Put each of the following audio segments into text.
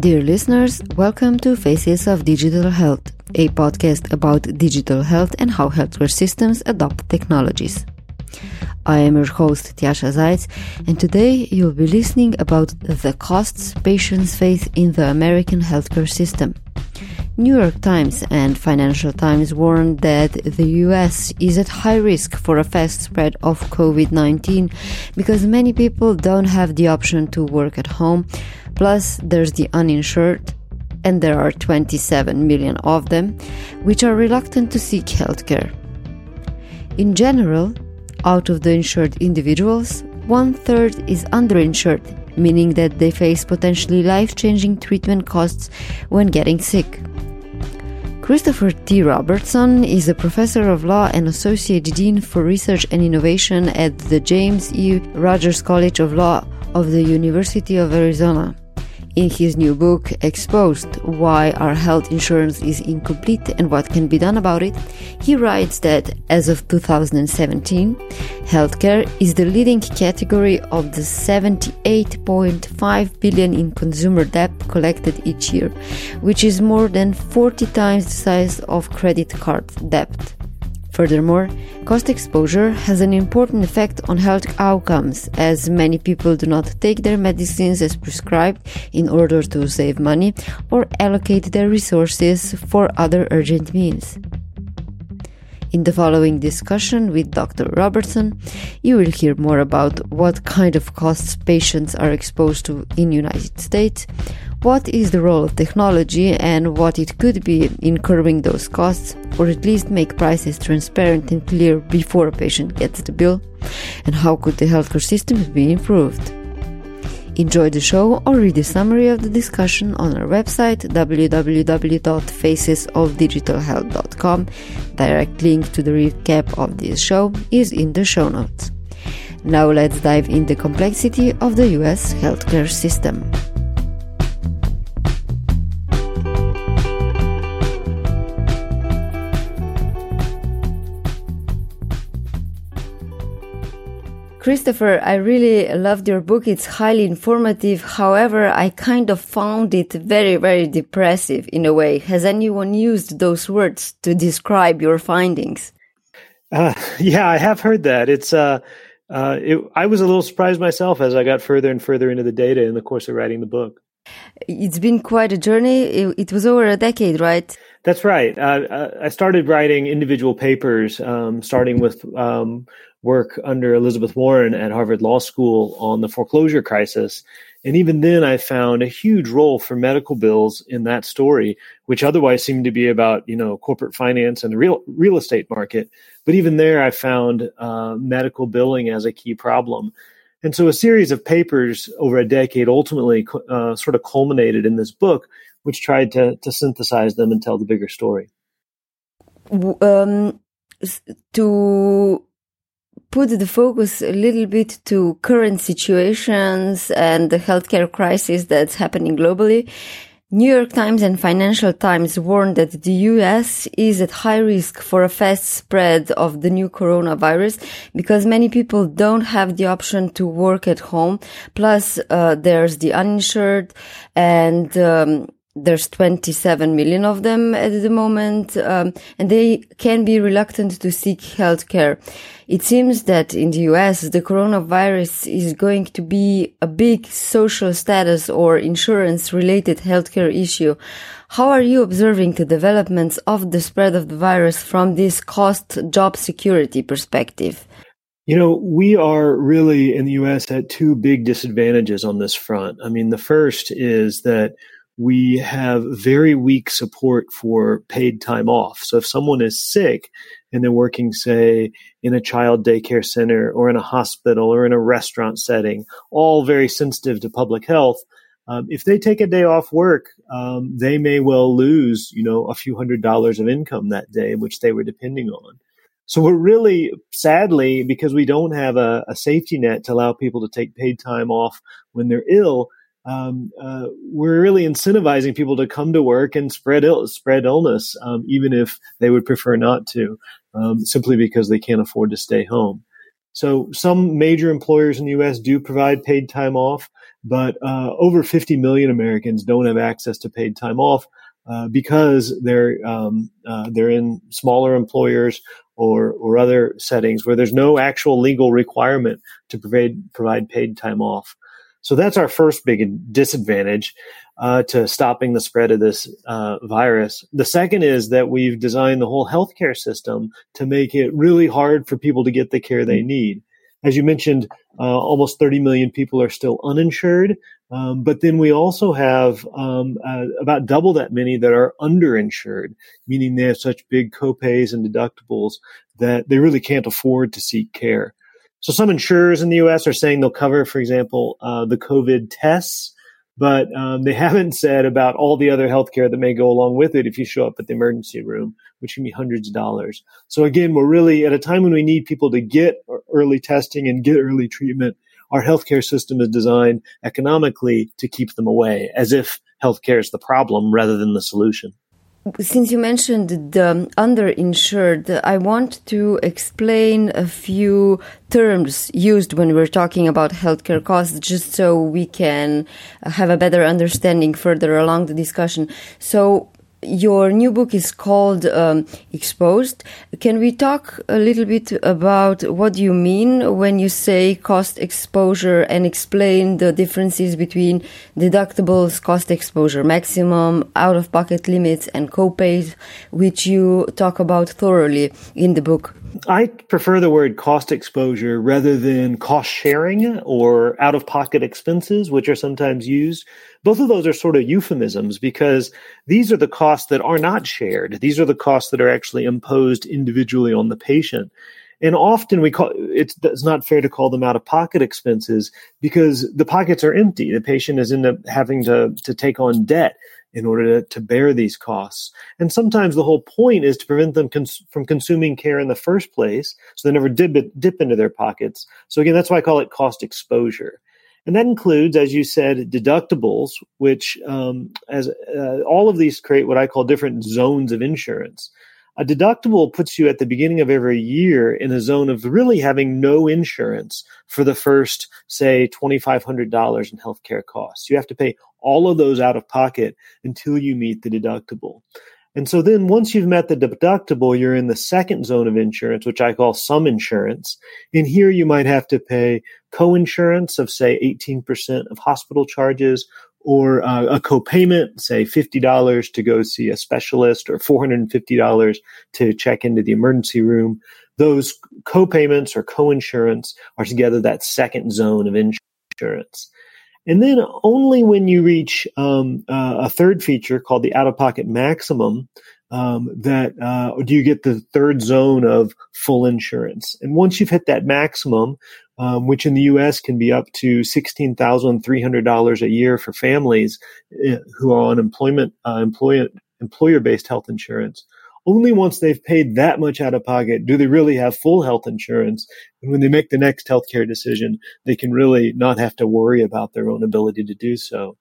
Dear listeners, welcome to Faces of Digital Health, a podcast about digital health and how healthcare systems adopt technologies. I am your host, Tjasa Zajc, and today you'll be listening about the costs patients face in the American healthcare system. New York Times and Financial Times warned that the US is at high risk for a fast spread of COVID-19 because many people don't have the option to work at home. Plus, there's the uninsured, and there are 27 million of them, which are reluctant to seek healthcare. In general, out of the insured individuals, one third is underinsured, meaning that they face potentially life changing treatment costs when getting sick. Christopher T. Robertson is a professor of law and associate dean for research and innovation at the James E. Rogers College of Law of the University of Arizona. In his new book, Exposed Why Our Health Insurance is Incomplete and What Can Be Done About It, he writes that as of 2017, healthcare is the leading category of the 78.5 billion in consumer debt collected each year, which is more than 40 times the size of credit card debt. Furthermore, cost exposure has an important effect on health outcomes as many people do not take their medicines as prescribed in order to save money or allocate their resources for other urgent means. In the following discussion with Dr. Robertson, you will hear more about what kind of costs patients are exposed to in the United States, what is the role of technology and what it could be in curbing those costs, or at least make prices transparent and clear before a patient gets the bill, and how could the healthcare system be improved. Enjoy the show or read a summary of the discussion on our website www.facesofdigitalhealth.com. Direct link to the recap of this show is in the show notes. Now let's dive in the complexity of the US healthcare system. Christopher, I really loved your book. It's highly informative. However, I kind of found it very, very depressive in a way. Has anyone used those words to describe your findings? Uh, yeah, I have heard that. It's, uh, uh, it, I was a little surprised myself as I got further and further into the data in the course of writing the book. It's been quite a journey. It, it was over a decade, right? That's right. Uh, uh, I started writing individual papers, um, starting with um, work under Elizabeth Warren at Harvard Law School on the foreclosure crisis. And even then, I found a huge role for medical bills in that story, which otherwise seemed to be about you know corporate finance and the real real estate market. But even there, I found uh, medical billing as a key problem. And so, a series of papers over a decade ultimately uh, sort of culminated in this book, which tried to to synthesize them and tell the bigger story. Um, to put the focus a little bit to current situations and the healthcare crisis that's happening globally. New York Times and Financial Times warned that the US is at high risk for a fast spread of the new coronavirus because many people don't have the option to work at home. Plus, uh, there's the uninsured and um, there's 27 million of them at the moment, um, and they can be reluctant to seek health care. It seems that in the US, the coronavirus is going to be a big social status or insurance related healthcare issue. How are you observing the developments of the spread of the virus from this cost job security perspective? You know, we are really in the US at two big disadvantages on this front. I mean, the first is that we have very weak support for paid time off. So if someone is sick and they're working, say, in a child daycare center or in a hospital or in a restaurant setting, all very sensitive to public health, um, if they take a day off work, um, they may well lose, you know, a few hundred dollars of income that day, which they were depending on. So we're really, sadly, because we don't have a, a safety net to allow people to take paid time off when they're ill, um, uh, we're really incentivizing people to come to work and spread Ill- spread illness, um, even if they would prefer not to, um, simply because they can't afford to stay home. So some major employers in the U.S. do provide paid time off, but uh, over 50 million Americans don't have access to paid time off uh, because they're um, uh, they're in smaller employers or or other settings where there's no actual legal requirement to provide provide paid time off. So that's our first big disadvantage uh, to stopping the spread of this uh, virus. The second is that we've designed the whole healthcare system to make it really hard for people to get the care they need. As you mentioned, uh, almost 30 million people are still uninsured. Um, but then we also have um, uh, about double that many that are underinsured, meaning they have such big copays and deductibles that they really can't afford to seek care. So some insurers in the U.S. are saying they'll cover, for example, uh, the COVID tests but um, they haven't said about all the other healthcare that may go along with it if you show up at the emergency room, which can be hundreds of dollars. So again, we're really at a time when we need people to get early testing and get early treatment. Our healthcare system is designed economically to keep them away, as if healthcare is the problem rather than the solution since you mentioned the underinsured, I want to explain a few terms used when we're talking about healthcare costs, just so we can have a better understanding further along the discussion. So, your new book is called um, Exposed. Can we talk a little bit about what you mean when you say cost exposure and explain the differences between deductibles, cost exposure, maximum, out of pocket limits, and copays, which you talk about thoroughly in the book? I prefer the word cost exposure rather than cost sharing or out of pocket expenses, which are sometimes used. Both of those are sort of euphemisms because these are the costs that are not shared. These are the costs that are actually imposed individually on the patient. And often we call it's, it's not fair to call them out of pocket expenses because the pockets are empty. The patient is end up having to, to take on debt in order to, to bear these costs. And sometimes the whole point is to prevent them cons- from consuming care in the first place, so they never dip, dip into their pockets. So again, that's why I call it cost exposure. And that includes, as you said, deductibles, which um, as uh, all of these create what I call different zones of insurance. A deductible puts you at the beginning of every year in a zone of really having no insurance for the first, say, $2,500 in healthcare costs. You have to pay all of those out of pocket until you meet the deductible. And so then once you've met the deductible, you're in the second zone of insurance, which I call sum insurance. And here you might have to pay co-insurance of say 18% of hospital charges or uh, a copayment, say $50 to go see a specialist or $450 to check into the emergency room. Those co-payments or co-insurance are together that second zone of insurance. And then only when you reach um, uh, a third feature called the out-of-pocket maximum um, that uh, do you get the third zone of full insurance. And once you've hit that maximum, um, which in the U.S. can be up to sixteen thousand three hundred dollars a year for families uh, who are on employment uh, employer employer based health insurance. Only once they've paid that much out of pocket do they really have full health insurance. And when they make the next healthcare decision, they can really not have to worry about their own ability to do so.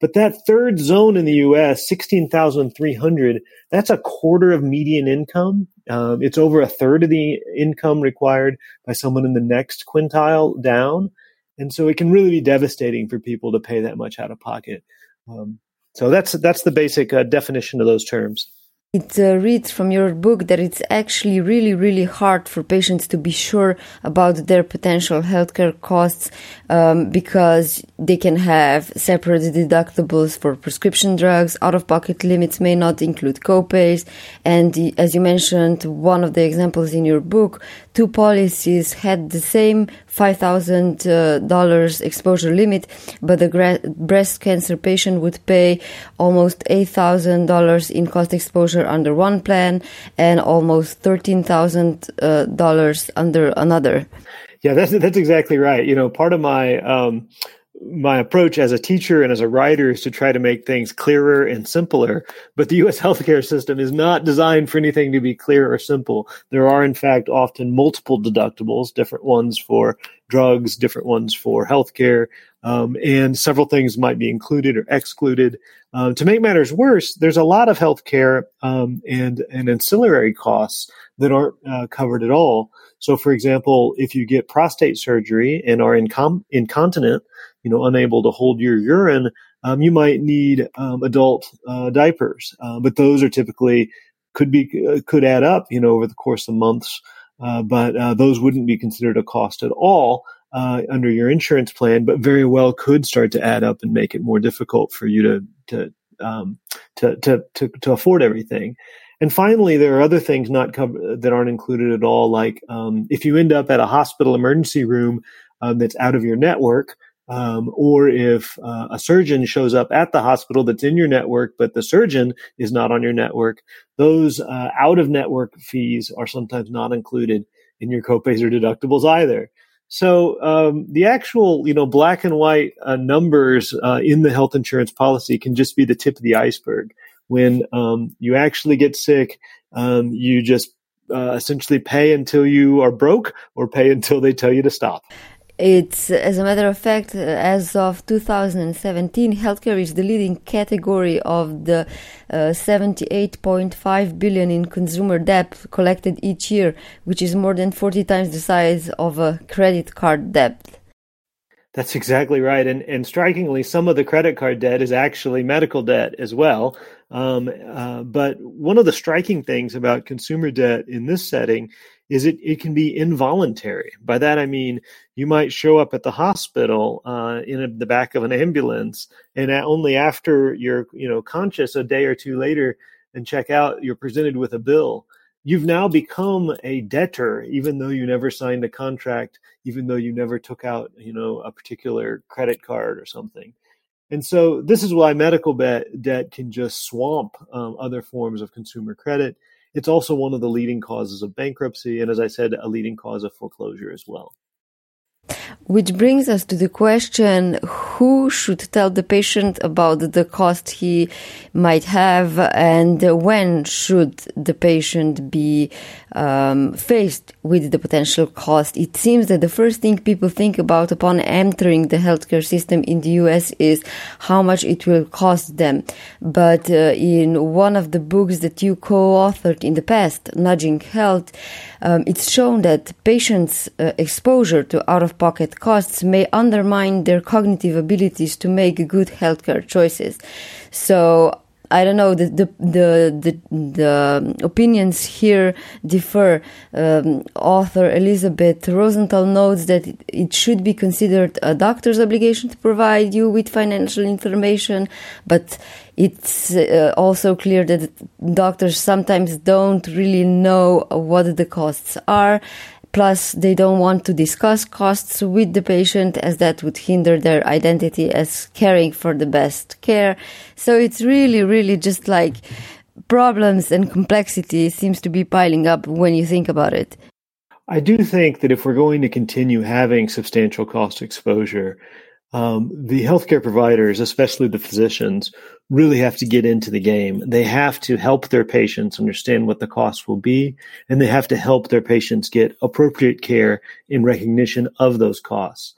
But that third zone in the U.S., 16,300, that's a quarter of median income. Um, it's over a third of the income required by someone in the next quintile down. And so it can really be devastating for people to pay that much out of pocket. Um, so that's, that's the basic uh, definition of those terms. It uh, reads from your book that it's actually really, really hard for patients to be sure about their potential healthcare costs um, because they can have separate deductibles for prescription drugs. Out of pocket limits may not include copays. And as you mentioned, one of the examples in your book, two policies had the same $5,000 uh, exposure limit, but the breast cancer patient would pay almost $8,000 in cost exposure under one plan and almost $13,000 uh, under another. Yeah, that's that's exactly right. You know, part of my um, my approach as a teacher and as a writer is to try to make things clearer and simpler. But the U.S. healthcare system is not designed for anything to be clear or simple. There are, in fact, often multiple deductibles, different ones for drugs, different ones for healthcare, um, and several things might be included or excluded. Uh, to make matters worse, there's a lot of healthcare um, and and ancillary costs that aren't uh, covered at all. So, for example, if you get prostate surgery and are incom- incontinent, you know, unable to hold your urine, um, you might need um, adult uh, diapers, uh, but those are typically could be uh, could add up, you know, over the course of months. Uh, but uh, those wouldn't be considered a cost at all uh, under your insurance plan, but very well could start to add up and make it more difficult for you to to um, to, to, to to afford everything. And finally, there are other things not covered that aren't included at all, like um, if you end up at a hospital emergency room um, that's out of your network, um, or if uh, a surgeon shows up at the hospital that's in your network, but the surgeon is not on your network, those uh, out of network fees are sometimes not included in your copays or deductibles either. So um, the actual, you know, black and white uh, numbers uh, in the health insurance policy can just be the tip of the iceberg. When um, you actually get sick, um, you just uh, essentially pay until you are broke or pay until they tell you to stop. It's, as a matter of fact, as of 2017, healthcare is the leading category of the uh, 78.5 billion in consumer debt collected each year, which is more than 40 times the size of a credit card debt. That's exactly right. And, and strikingly, some of the credit card debt is actually medical debt as well. Um, uh, but one of the striking things about consumer debt in this setting is it, it can be involuntary. By that I mean you might show up at the hospital uh, in a, the back of an ambulance, and only after you're you know conscious a day or two later and check out, you're presented with a bill. You've now become a debtor, even though you never signed a contract, even though you never took out you know a particular credit card or something. And so this is why medical debt can just swamp um, other forms of consumer credit it's also one of the leading causes of bankruptcy, and as I said, a leading cause of foreclosure as well. Which brings us to the question who should tell the patient about the cost he might have, and when should the patient be um, faced with the potential cost? It seems that the first thing people think about upon entering the healthcare system in the US is how much it will cost them. But uh, in one of the books that you co authored in the past, Nudging Health, um, it's shown that patients' uh, exposure to out of pocket costs may undermine their cognitive abilities to make good healthcare choices. So I don't know the the the the, the opinions here differ. Um, author Elizabeth Rosenthal notes that it, it, should be considered a doctor's obligation to provide you with financial information, but it's uh, also clear that doctors sometimes don't really know what the costs are Plus, they don't want to discuss costs with the patient as that would hinder their identity as caring for the best care. So it's really, really just like problems and complexity seems to be piling up when you think about it. I do think that if we're going to continue having substantial cost exposure, um, the healthcare providers, especially the physicians, really have to get into the game. They have to help their patients understand what the costs will be, and they have to help their patients get appropriate care in recognition of those costs.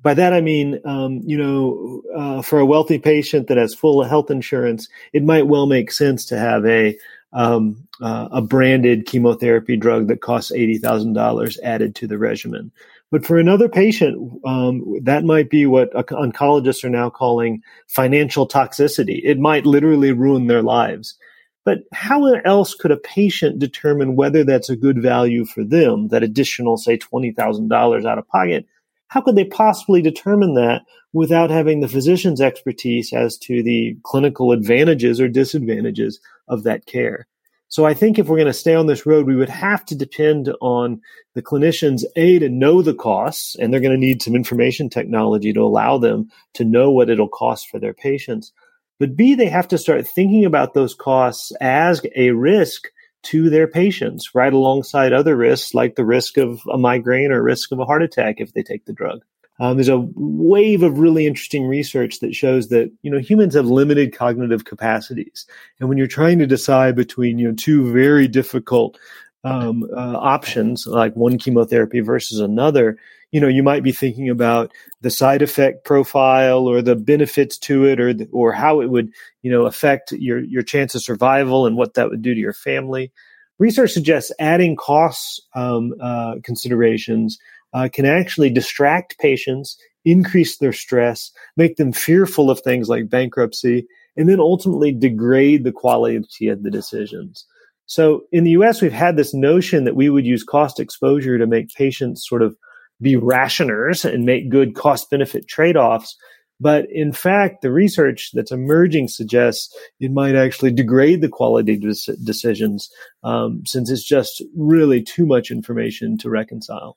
By that I mean, um, you know, uh, for a wealthy patient that has full health insurance, it might well make sense to have a um, uh, a branded chemotherapy drug that costs eighty thousand dollars added to the regimen. But for another patient, um, that might be what oncologists are now calling financial toxicity. It might literally ruin their lives. But how else could a patient determine whether that's a good value for them, that additional, say, $20,000 out of pocket? How could they possibly determine that without having the physician's expertise as to the clinical advantages or disadvantages of that care? So I think if we're going to stay on this road, we would have to depend on the clinicians, A, to know the costs, and they're going to need some information technology to allow them to know what it'll cost for their patients. But B, they have to start thinking about those costs as a risk to their patients, right alongside other risks like the risk of a migraine or risk of a heart attack if they take the drug. Um, there's a wave of really interesting research that shows that you know humans have limited cognitive capacities, and when you're trying to decide between you know two very difficult um, uh, options, like one chemotherapy versus another, you know you might be thinking about the side effect profile or the benefits to it, or the, or how it would you know affect your your chance of survival and what that would do to your family. Research suggests adding cost um, uh, considerations uh, can actually distract patients, increase their stress, make them fearful of things like bankruptcy, and then ultimately degrade the quality of the decisions. So in the US, we've had this notion that we would use cost exposure to make patients sort of be rationers and make good cost benefit trade offs. But in fact, the research that's emerging suggests it might actually degrade the quality of decisions um, since it's just really too much information to reconcile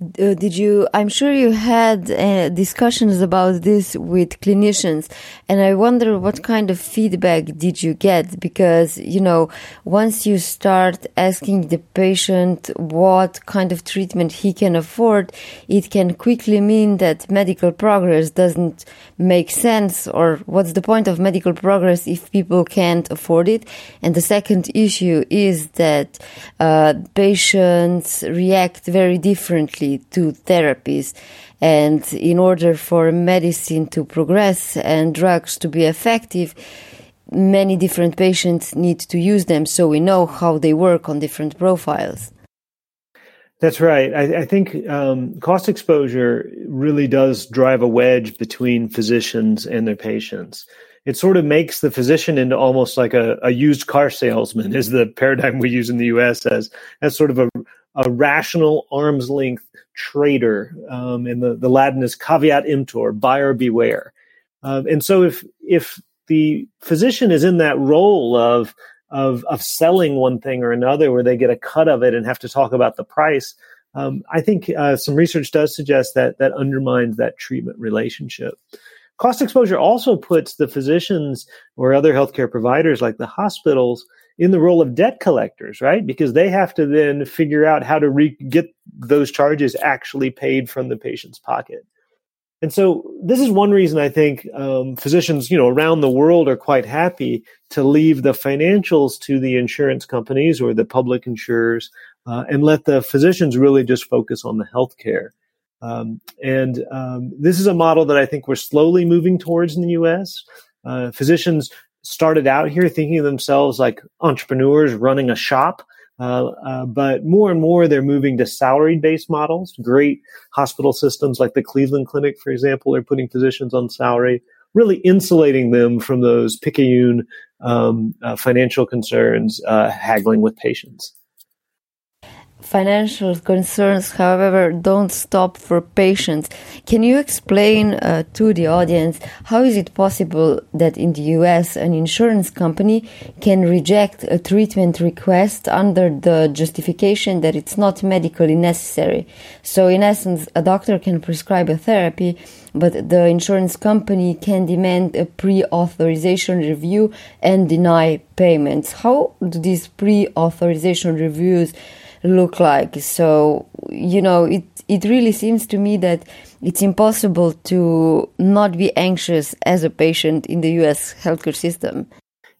uh, did you i'm sure you had uh, discussions about this with clinicians and i wonder what kind of feedback did you get? Because you know once you start asking the patient what kind of treatment he can afford it can quickly mean that medical progress doesn't make sense or what's the point of medical progress if people can't afford it? And the second issue is that uh, patients react very differently to therapies. And in order for medicine to progress and drugs to be effective, many different patients need to use them so we know how they work on different profiles. That's right. I, I think um, cost exposure really does drive a wedge between physicians and their patients. It sort of makes the physician into almost like a, a used car salesman, is the paradigm we use in the U.S. as as sort of a, a rational arm's length trader, um, and the, the Latin is caveat emptor, buyer beware. Um, and so if if the physician is in that role of of of selling one thing or another, where they get a cut of it and have to talk about the price, um, I think uh, some research does suggest that that undermines that treatment relationship. Cost exposure also puts the physicians or other healthcare providers, like the hospitals, in the role of debt collectors, right? Because they have to then figure out how to re- get those charges actually paid from the patient's pocket. And so this is one reason I think um, physicians, you know, around the world are quite happy to leave the financials to the insurance companies or the public insurers uh, and let the physicians really just focus on the healthcare. Um, and um, this is a model that I think we're slowly moving towards in the U.S. Uh, physicians started out here thinking of themselves like entrepreneurs running a shop. Uh, uh, but more and more, they're moving to salary based models. Great hospital systems like the Cleveland Clinic, for example, are putting physicians on salary, really insulating them from those picayune um, uh, financial concerns uh, haggling with patients. Financial concerns, however, don't stop for patients. Can you explain uh, to the audience how is it possible that in the US an insurance company can reject a treatment request under the justification that it's not medically necessary? So, in essence, a doctor can prescribe a therapy, but the insurance company can demand a pre authorization review and deny payments. How do these pre authorization reviews? Look like. So, you know, it, it really seems to me that it's impossible to not be anxious as a patient in the US healthcare system.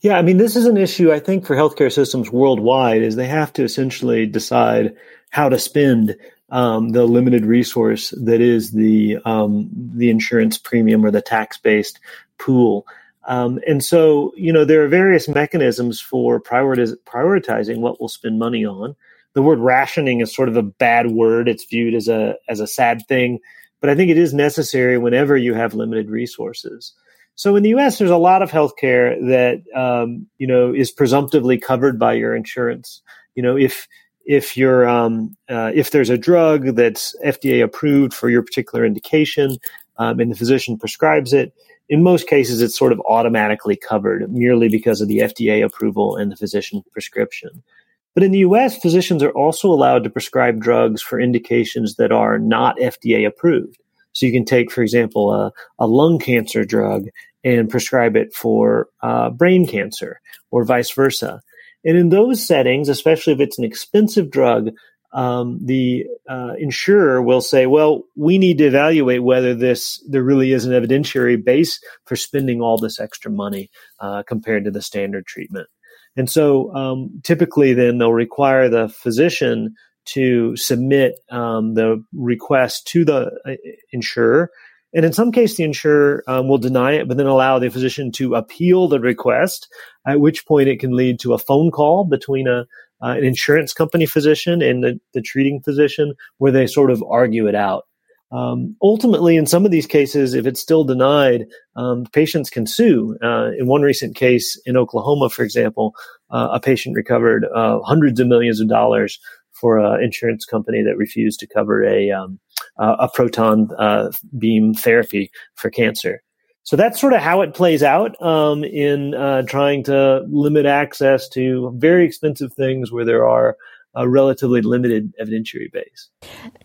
Yeah, I mean, this is an issue I think for healthcare systems worldwide is they have to essentially decide how to spend um, the limited resource that is the um, the insurance premium or the tax based pool. Um, and so, you know, there are various mechanisms for prioritiz- prioritizing what we'll spend money on the word rationing is sort of a bad word. It's viewed as a as a sad thing, but I think it is necessary whenever you have limited resources. So in the U.S., there's a lot of healthcare that um, you know is presumptively covered by your insurance. You know, if if you're um, uh, if there's a drug that's FDA approved for your particular indication, um, and the physician prescribes it, in most cases it's sort of automatically covered merely because of the FDA approval and the physician prescription. But in the US, physicians are also allowed to prescribe drugs for indications that are not FDA approved. So you can take, for example, a, a lung cancer drug and prescribe it for uh, brain cancer or vice versa. And in those settings, especially if it's an expensive drug, um, the uh, insurer will say, well, we need to evaluate whether this there really is an evidentiary base for spending all this extra money uh, compared to the standard treatment. And so um, typically, then they'll require the physician to submit um, the request to the uh, insurer. And in some case, the insurer um, will deny it, but then allow the physician to appeal the request, at which point it can lead to a phone call between a, uh, an insurance company physician and the, the treating physician where they sort of argue it out. Um, ultimately, in some of these cases, if it's still denied, um, patients can sue. Uh, in one recent case in Oklahoma, for example, uh, a patient recovered uh, hundreds of millions of dollars for an insurance company that refused to cover a um, a proton uh, beam therapy for cancer. So that's sort of how it plays out um, in uh, trying to limit access to very expensive things where there are a relatively limited evidentiary base.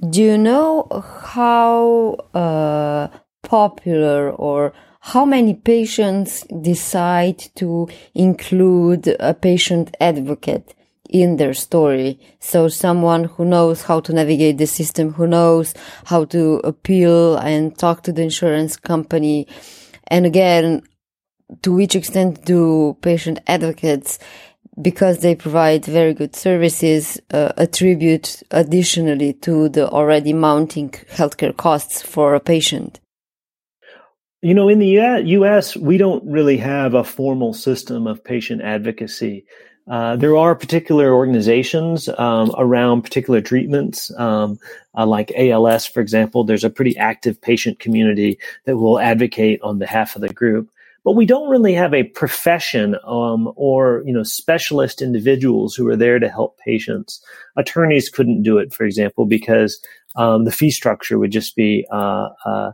Do you know how uh, popular or how many patients decide to include a patient advocate in their story? So someone who knows how to navigate the system, who knows how to appeal and talk to the insurance company. And again, to which extent do patient advocates because they provide very good services, uh, attribute additionally to the already mounting healthcare costs for a patient? You know, in the US, we don't really have a formal system of patient advocacy. Uh, there are particular organizations um, around particular treatments, um, uh, like ALS, for example. There's a pretty active patient community that will advocate on behalf of the group but we don't really have a profession um, or you know specialist individuals who are there to help patients. Attorneys couldn't do it, for example, because um, the fee structure would just be uh, uh,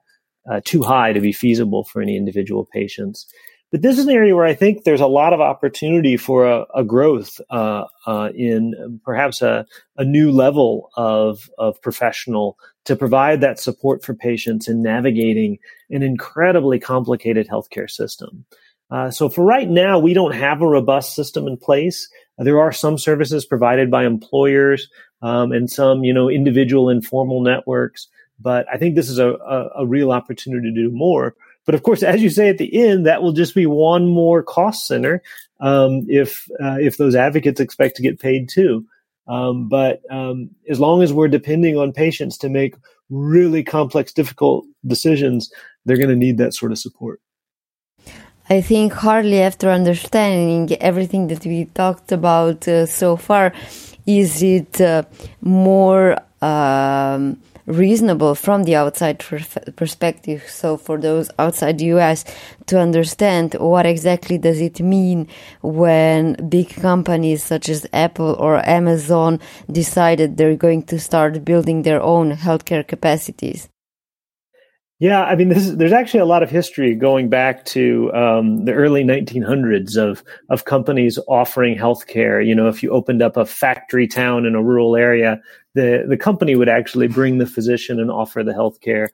uh, too high to be feasible for any individual patients. But this is an area where I think there's a lot of opportunity for a, a growth uh, uh, in perhaps a, a, new level of, of professional to provide that support for patients in navigating an incredibly complicated healthcare system. Uh, so for right now, we don't have a robust system in place. There are some services provided by employers um, and some, you know, individual informal networks. But I think this is a, a, a real opportunity to do more. But of course, as you say at the end, that will just be one more cost center um, if uh, if those advocates expect to get paid too. Um, but um, as long as we're depending on patients to make really complex, difficult decisions, they're going to need that sort of support. I think hardly after understanding everything that we talked about uh, so far, is it uh, more um, reasonable from the outside perspective. So for those outside the US to understand what exactly does it mean when big companies such as Apple or Amazon decided they're going to start building their own healthcare capacities. Yeah, I mean, is, there's actually a lot of history going back to um, the early 1900s of of companies offering healthcare. You know, if you opened up a factory town in a rural area, the the company would actually bring the physician and offer the healthcare.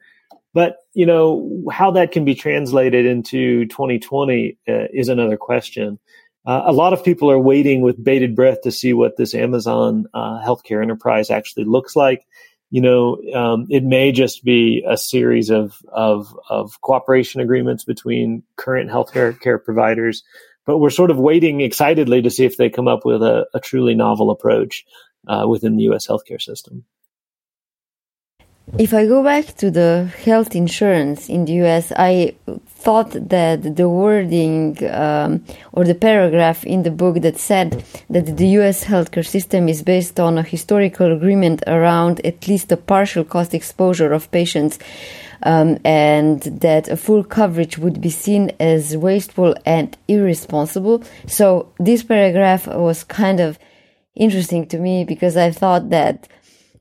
But you know how that can be translated into 2020 uh, is another question. Uh, a lot of people are waiting with bated breath to see what this Amazon uh, healthcare enterprise actually looks like you know, um, it may just be a series of, of, of cooperation agreements between current healthcare care providers, but we're sort of waiting excitedly to see if they come up with a, a truly novel approach uh, within the U.S. healthcare system. If I go back to the health insurance in the US, I thought that the wording um, or the paragraph in the book that said that the US healthcare system is based on a historical agreement around at least a partial cost exposure of patients. Um, and that a full coverage would be seen as wasteful and irresponsible. So this paragraph was kind of interesting to me because I thought that,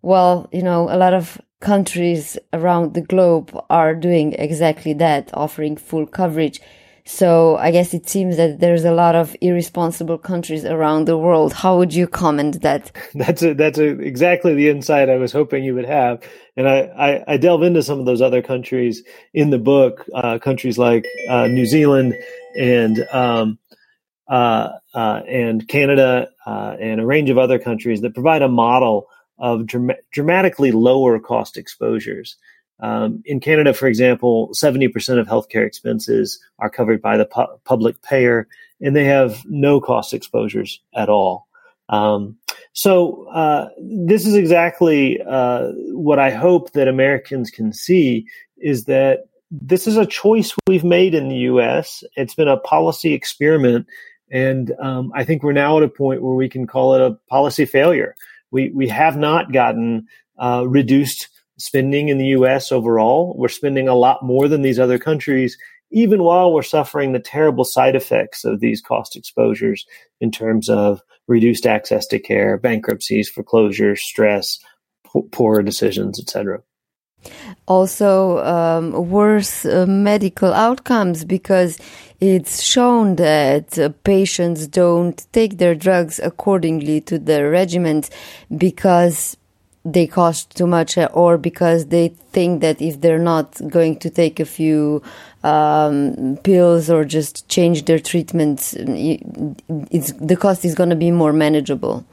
well, you know, a lot of countries around the globe are doing exactly that, offering full coverage. So I guess it seems that there's a lot of irresponsible countries around the world. How would you comment that? That's a, that's a, exactly the insight I was hoping you would have, and I, I, I delve into some of those other countries in the book, uh, countries like uh, New Zealand and um, and Canada uh, and a range of other countries that provide a model of dramatically lower cost exposures. Um, in Canada, for example, 70% of healthcare expenses are covered by the pu- public payer, and they have no cost exposures at all. Um, so uh, this is exactly uh, what I hope that Americans can see is that this is a choice we've made in the U.S. It's been a policy experiment And um, I think we're now at a point where we can call it a policy failure. We, we have not gotten uh, reduced spending in the US overall. We're spending a lot more than these other countries, even while we're suffering the terrible side effects of these cost exposures in terms of reduced access to care, bankruptcies, foreclosures, stress, poor decisions, etc also um, worse uh, medical outcomes because it's shown that uh, patients don't take their drugs accordingly to the regimen because they cost too much uh, or because they think that if they're not going to take a few um, pills or just change their treatments, the cost is going to be more manageable.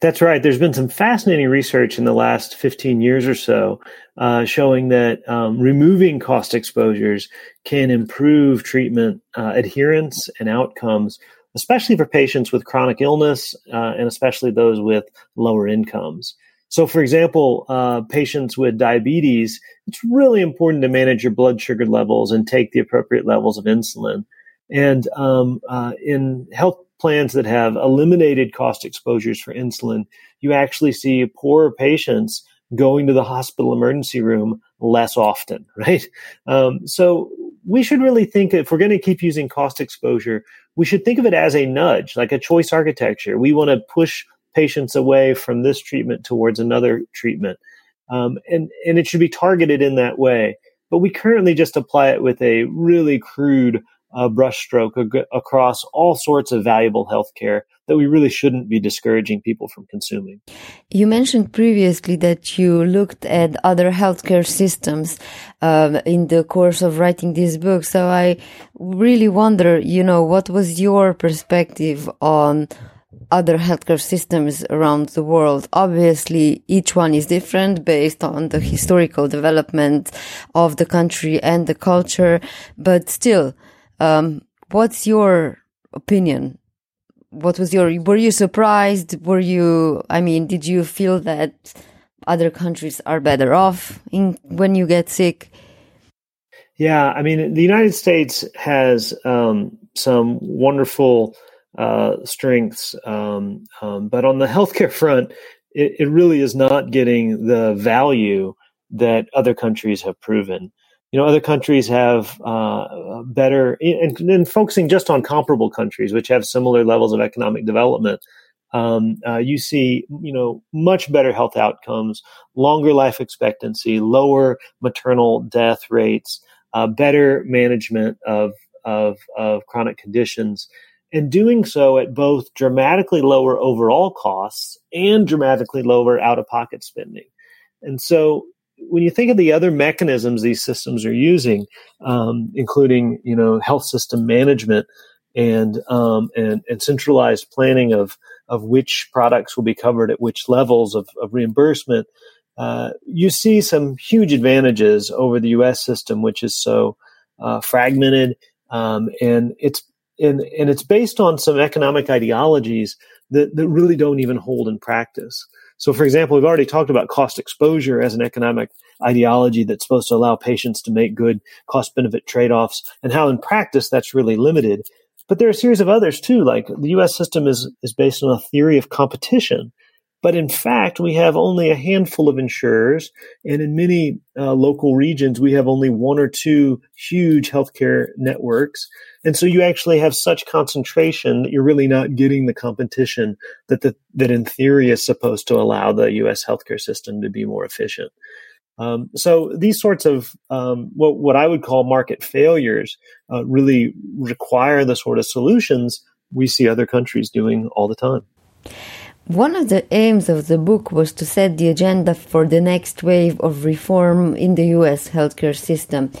That's right. There's been some fascinating research in the last 15 years or so uh, showing that um, removing cost exposures can improve treatment uh, adherence and outcomes, especially for patients with chronic illness uh, and especially those with lower incomes. So, for example, uh, patients with diabetes, it's really important to manage your blood sugar levels and take the appropriate levels of insulin. And um, uh, in health plans that have eliminated cost exposures for insulin, you actually see poorer patients going to the hospital emergency room less often, right? Um, so we should really think if we're going to keep using cost exposure, we should think of it as a nudge, like a choice architecture. We want to push patients away from this treatment towards another treatment. Um, and, and it should be targeted in that way. But we currently just apply it with a really crude uh, brushstroke ag- across all sorts of valuable healthcare that we really shouldn't be discouraging people from consuming. You mentioned previously that you looked at other healthcare systems um, in the course of writing this book. So I really wonder, you know, what was your perspective on other healthcare systems around the world. Obviously, each one is different based on the historical development of the country and the culture, but still, um, what's your opinion? What was your, were you surprised? Were you, I mean, did you feel that other countries are better off in, when you get sick? Yeah, I mean, the United States has um, some wonderful uh, strengths, um, um, but on the healthcare front, it, it, really is not getting the value that other countries have proven you know, other countries have uh, better, and, and, focusing just on comparable countries which have similar levels of economic development. Um, uh, you see, you know, much better health outcomes, longer life expectancy, lower maternal death rates, uh, better management of, of of chronic conditions, and doing so at both dramatically lower overall costs and dramatically lower out of pocket spending. And so when you think of the other mechanisms these systems are using, um, including you know health system management and um, and, and centralized planning of of which products will be covered at which levels of, of reimbursement, uh, you see some huge advantages over the U.S. system, which is so uh, fragmented, um, and it's and and it's based on some economic ideologies that that really don't even hold in practice. So, for example, we've already talked about cost exposure as an economic ideology that's supposed to allow patients to make good cost benefit trade offs and how in practice that's really limited. But there are a series of others too, like the US system is, is based on a theory of competition. But in fact, we have only a handful of insurers, and in many uh, local regions, we have only one or two huge healthcare networks. And so you actually have such concentration that you're really not getting the competition that the, that in theory is supposed to allow the U.S. healthcare system to be more efficient. Um, so these sorts of um, what, what I would call market failures uh, really require the sort of solutions we see other countries doing all the time. One of the aims of the book was to set the agenda for the next wave of reform in the US healthcare system.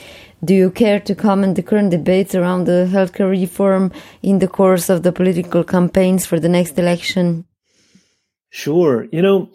Do you care to comment the current debates around the healthcare reform in the course of the political campaigns for the next election? Sure. You know,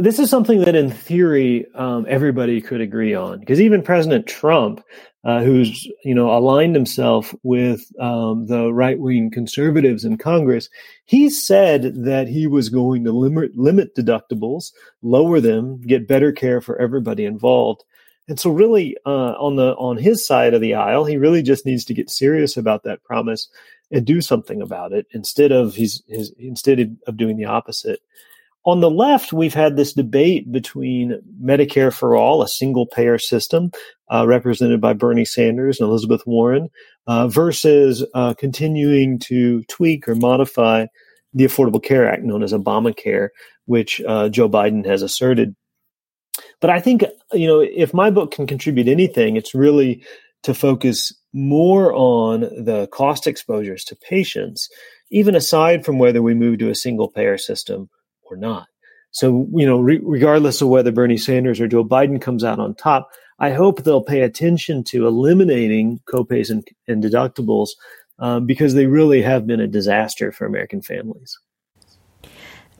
this is something that in theory um, everybody could agree on because even President Trump uh, who's you know aligned himself with um, the right wing conservatives in Congress, he said that he was going to limit limit deductibles, lower them, get better care for everybody involved. And so, really, uh, on the on his side of the aisle, he really just needs to get serious about that promise and do something about it instead of his, his instead of doing the opposite. On the left, we've had this debate between Medicare for all, a single payer system uh, represented by Bernie Sanders and Elizabeth Warren, uh, versus uh, continuing to tweak or modify the Affordable Care Act, known as Obamacare, which uh, Joe Biden has asserted. But I think, you know, if my book can contribute anything, it's really to focus more on the cost exposures to patients, even aside from whether we move to a single payer system or not. So, you know, re- regardless of whether Bernie Sanders or Joe Biden comes out on top, I hope they'll pay attention to eliminating copays and, and deductibles um, because they really have been a disaster for American families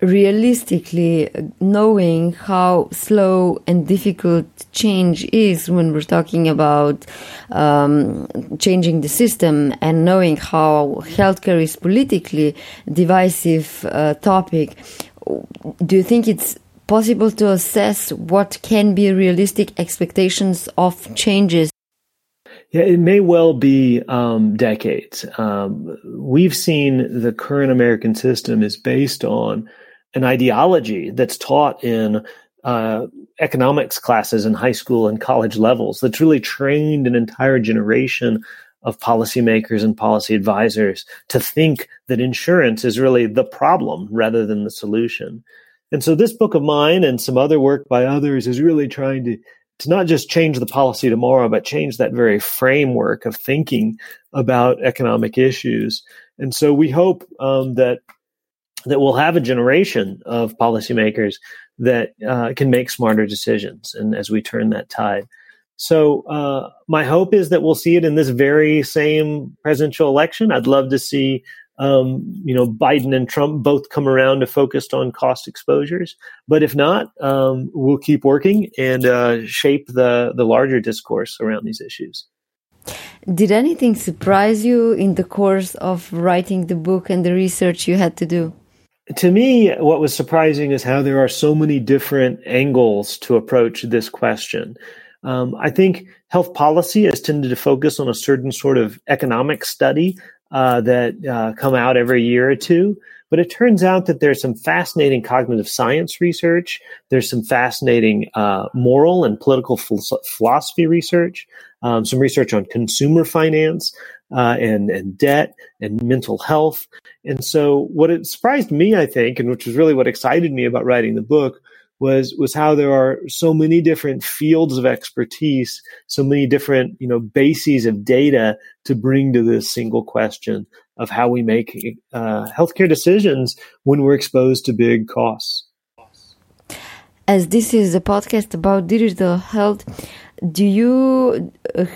realistically knowing how slow and difficult change is when we're talking about um, changing the system and knowing how healthcare is politically divisive uh, topic do you think it's possible to assess what can be realistic expectations of changes yeah, it may well be um, decades. Um, we've seen the current American system is based on an ideology that's taught in uh, economics classes in high school and college levels that's really trained an entire generation of policymakers and policy advisors to think that insurance is really the problem rather than the solution. And so this book of mine and some other work by others is really trying to to not just change the policy tomorrow, but change that very framework of thinking about economic issues. And so we hope um, that that we'll have a generation of policymakers that uh, can make smarter decisions and as we turn that tide so uh, my hope is that we'll see it in this very same presidential election i'd love to see um, you know biden and trump both come around to focused on cost exposures but if not um, we'll keep working and uh, shape the the larger discourse around these issues did anything surprise you in the course of writing the book and the research you had to do to me, what was surprising is how there are so many different angles to approach this question. Um, I think health policy has tended to focus on a certain sort of economic study uh, that uh, come out every year or two. But it turns out that there's some fascinating cognitive science research. There's some fascinating uh, moral and political philosophy research. Um, some research on consumer finance uh, and and debt and mental health. And so, what it surprised me, I think, and which was really what excited me about writing the book, was was how there are so many different fields of expertise, so many different you know bases of data to bring to this single question of how we make uh, healthcare decisions when we're exposed to big costs. As this is a podcast about digital health, do you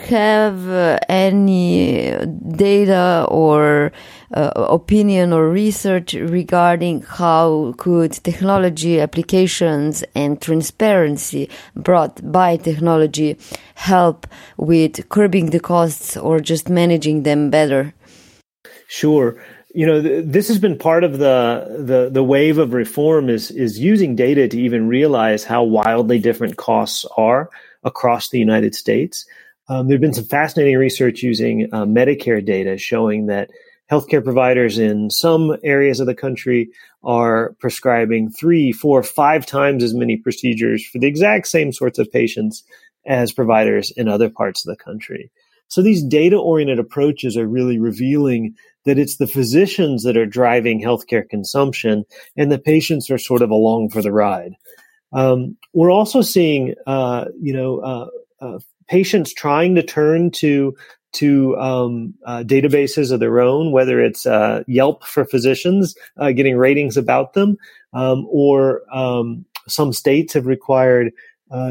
have uh, any data or uh, opinion or research regarding how could technology applications and transparency brought by technology help with curbing the costs or just managing them better? Sure. You know th- this has been part of the, the the wave of reform is is using data to even realize how wildly different costs are across the United States. Um, there have been some fascinating research using uh, Medicare data showing that healthcare providers in some areas of the country are prescribing three, four, five times as many procedures for the exact same sorts of patients as providers in other parts of the country. So these data oriented approaches are really revealing that it's the physicians that are driving healthcare consumption and the patients are sort of along for the ride. Um, we're also seeing, uh, you know, uh, uh, patients trying to turn to to um, uh, databases of their own, whether it's uh, Yelp for physicians, getting ratings about them, um, or um, some states have required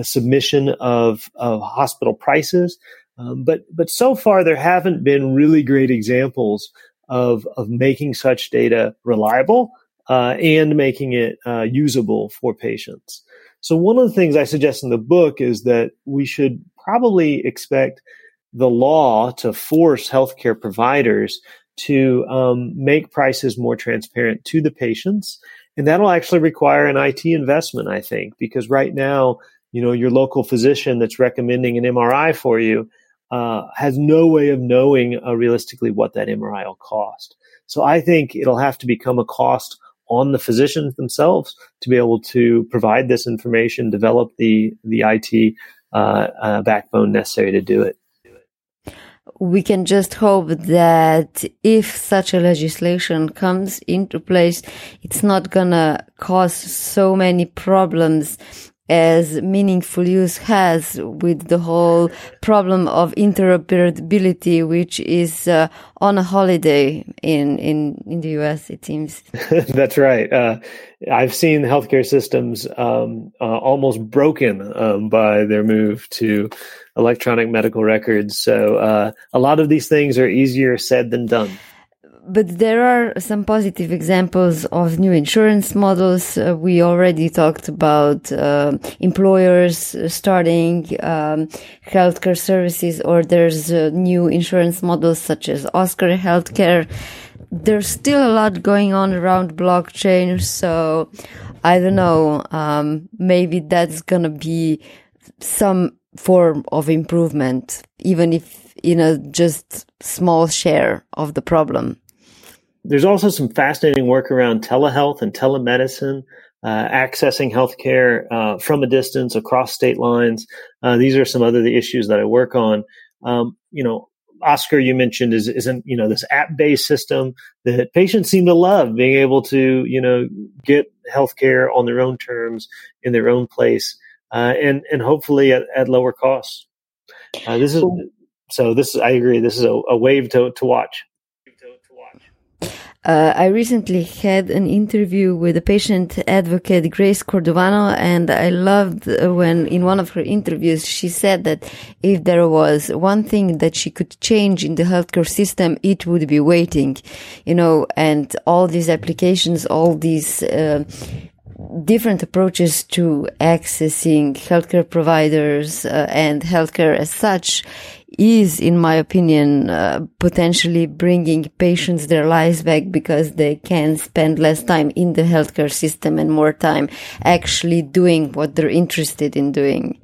submission of, of hospital prices. Um, but but so far there haven't been really great examples of of making such data reliable uh, and making it uh, usable for patients. So one of the things I suggest in the book is that we should probably expect the law to force healthcare providers to um, make prices more transparent to the patients. And that'll actually require an IT investment, I think, because right now, you know, your local physician that's recommending an MRI for you uh, has no way of knowing uh, realistically what that MRI will cost. So I think it'll have to become a cost on the physicians themselves to be able to provide this information, develop the the IT uh, uh, backbone necessary to do it. We can just hope that if such a legislation comes into place, it's not gonna cause so many problems as meaningful use has with the whole problem of interoperability, which is uh, on a holiday in, in, in the US, it seems. That's right. Uh, I've seen healthcare systems um, uh, almost broken um, by their move to electronic medical records. So uh, a lot of these things are easier said than done but there are some positive examples of new insurance models. Uh, we already talked about uh, employers starting um, healthcare services, or there's uh, new insurance models such as Oscar Healthcare. There's still a lot going on around blockchain, so I don't know. Um, maybe that's gonna be some form of improvement, even if in a just small share of the problem. There's also some fascinating work around telehealth and telemedicine, uh, accessing healthcare uh, from a distance across state lines. Uh, these are some other the issues that I work on. Um, you know, Oscar, you mentioned is isn't you know this app based system that patients seem to love being able to you know get healthcare on their own terms in their own place uh, and and hopefully at, at lower costs. Uh, this is so. This is I agree. This is a, a wave to to watch. Uh, I recently had an interview with a patient advocate, Grace Cordovano, and I loved when in one of her interviews she said that if there was one thing that she could change in the healthcare system, it would be waiting, you know, and all these applications, all these, uh, different approaches to accessing healthcare providers uh, and healthcare as such is, in my opinion, uh, potentially bringing patients their lives back because they can spend less time in the healthcare system and more time actually doing what they're interested in doing.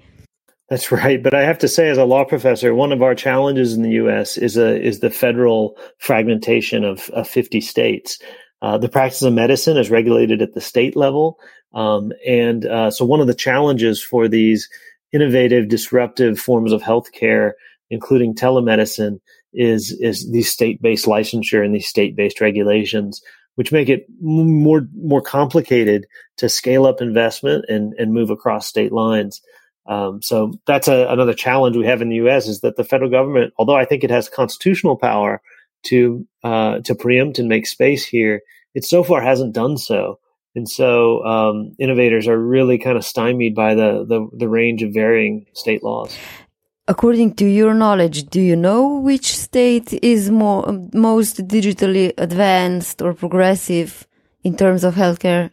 That's right, but I have to say, as a law professor, one of our challenges in the U.S. is a is the federal fragmentation of, of fifty states. Uh, the practice of medicine is regulated at the state level, um, and uh, so one of the challenges for these innovative, disruptive forms of healthcare including telemedicine, is is these state based licensure and these state based regulations, which make it more more complicated to scale up investment and and move across state lines. Um, so that's a, another challenge we have in the U.S. is that the federal government, although I think it has constitutional power to uh, to preempt and make space here, it so far hasn't done so. And so um, innovators are really kind of stymied by the, the, the range of varying state laws. According to your knowledge, do you know which state is more, most digitally advanced or progressive in terms of healthcare?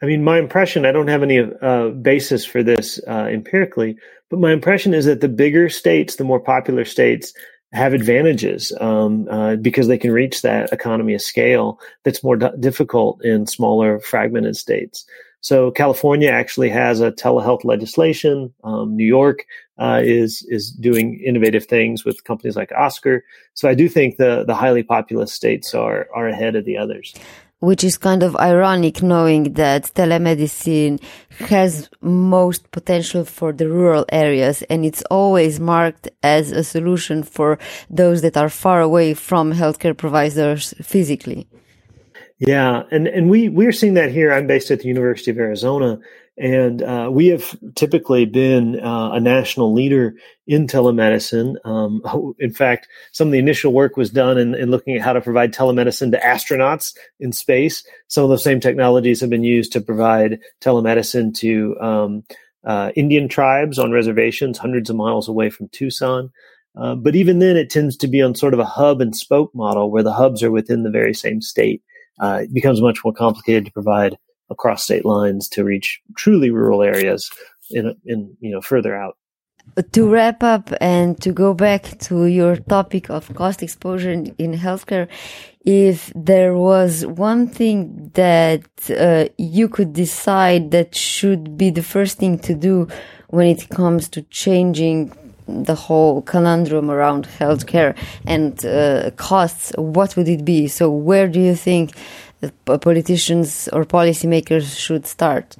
I mean, my impression, I don't have any uh, basis for this uh, empirically, but my impression is that the bigger states, the more popular states, have advantages um, uh, because they can reach that economy of scale that's more d- difficult in smaller, fragmented states. So California actually has a telehealth legislation. Um, New York uh, is is doing innovative things with companies like Oscar. So I do think the the highly populous states are are ahead of the others. Which is kind of ironic, knowing that telemedicine has most potential for the rural areas, and it's always marked as a solution for those that are far away from healthcare providers physically. Yeah, and and we we're seeing that here. I'm based at the University of Arizona, and uh, we have typically been uh, a national leader in telemedicine. Um, in fact, some of the initial work was done in, in, looking at how to provide telemedicine to astronauts in space. Some of those same technologies have been used to provide telemedicine to um, uh, Indian tribes on reservations hundreds of miles away from Tucson. Uh, but even then, it tends to be on sort of a hub and spoke model where the hubs are within the very same state uh, it becomes much more complicated to provide across state lines to reach truly rural areas in, in you know further out. To wrap up and to go back to your topic of cost exposure in, healthcare, if there was one thing that uh, you could decide that should be the first thing to do when it comes to changing the whole conundrum around healthcare and uh, costs, what would it be? So, where do you think Uh, politicians or policymakers should start?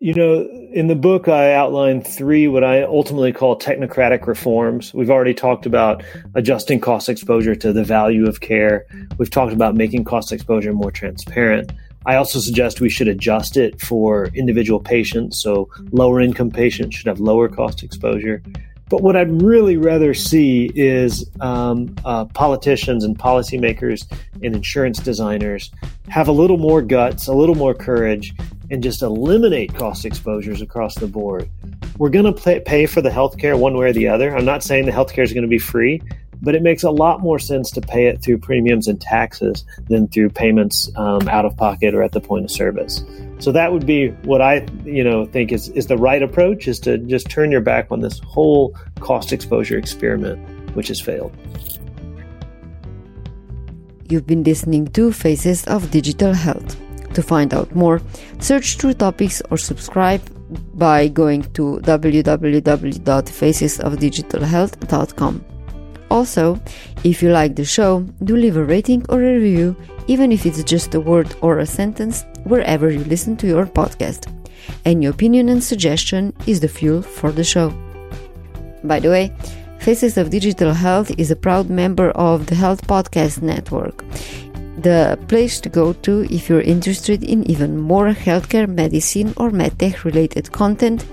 You know, in the book, I outlined three what I ultimately call technocratic reforms. We've already talked about adjusting cost exposure to the value of care. We've talked about making cost exposure more transparent. I also suggest we should adjust it for individual patients. So, lower income patients should have lower cost exposure. But what I'd really rather see is um, uh, politicians and policymakers and insurance designers have a little more guts, a little more courage, and just eliminate cost exposures across the board. We're going to pay for the healthcare one way or the other. I'm not saying the healthcare is going to be free, but it makes a lot more sense to pay it through premiums and taxes than through payments um, out of pocket or at the point of service. So that would be what I, you know, think is, is the right approach is to just turn your back on this whole cost exposure experiment, which has failed. You've been listening to Faces of Digital Health. To find out more, search through topics or subscribe by going to www.facesofdigitalhealth.com. Also, if you like the show, do leave a rating or a review, even if it's just a word or a sentence, wherever you listen to your podcast. Any opinion and suggestion is the fuel for the show. By the way, Faces of Digital Health is a proud member of the Health Podcast Network the place to go to if you're interested in even more healthcare, medicine, or medtech related content.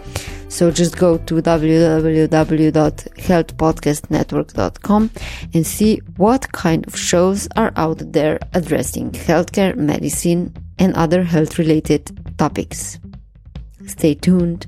So just go to www.healthpodcastnetwork.com and see what kind of shows are out there addressing healthcare, medicine, and other health related topics. Stay tuned.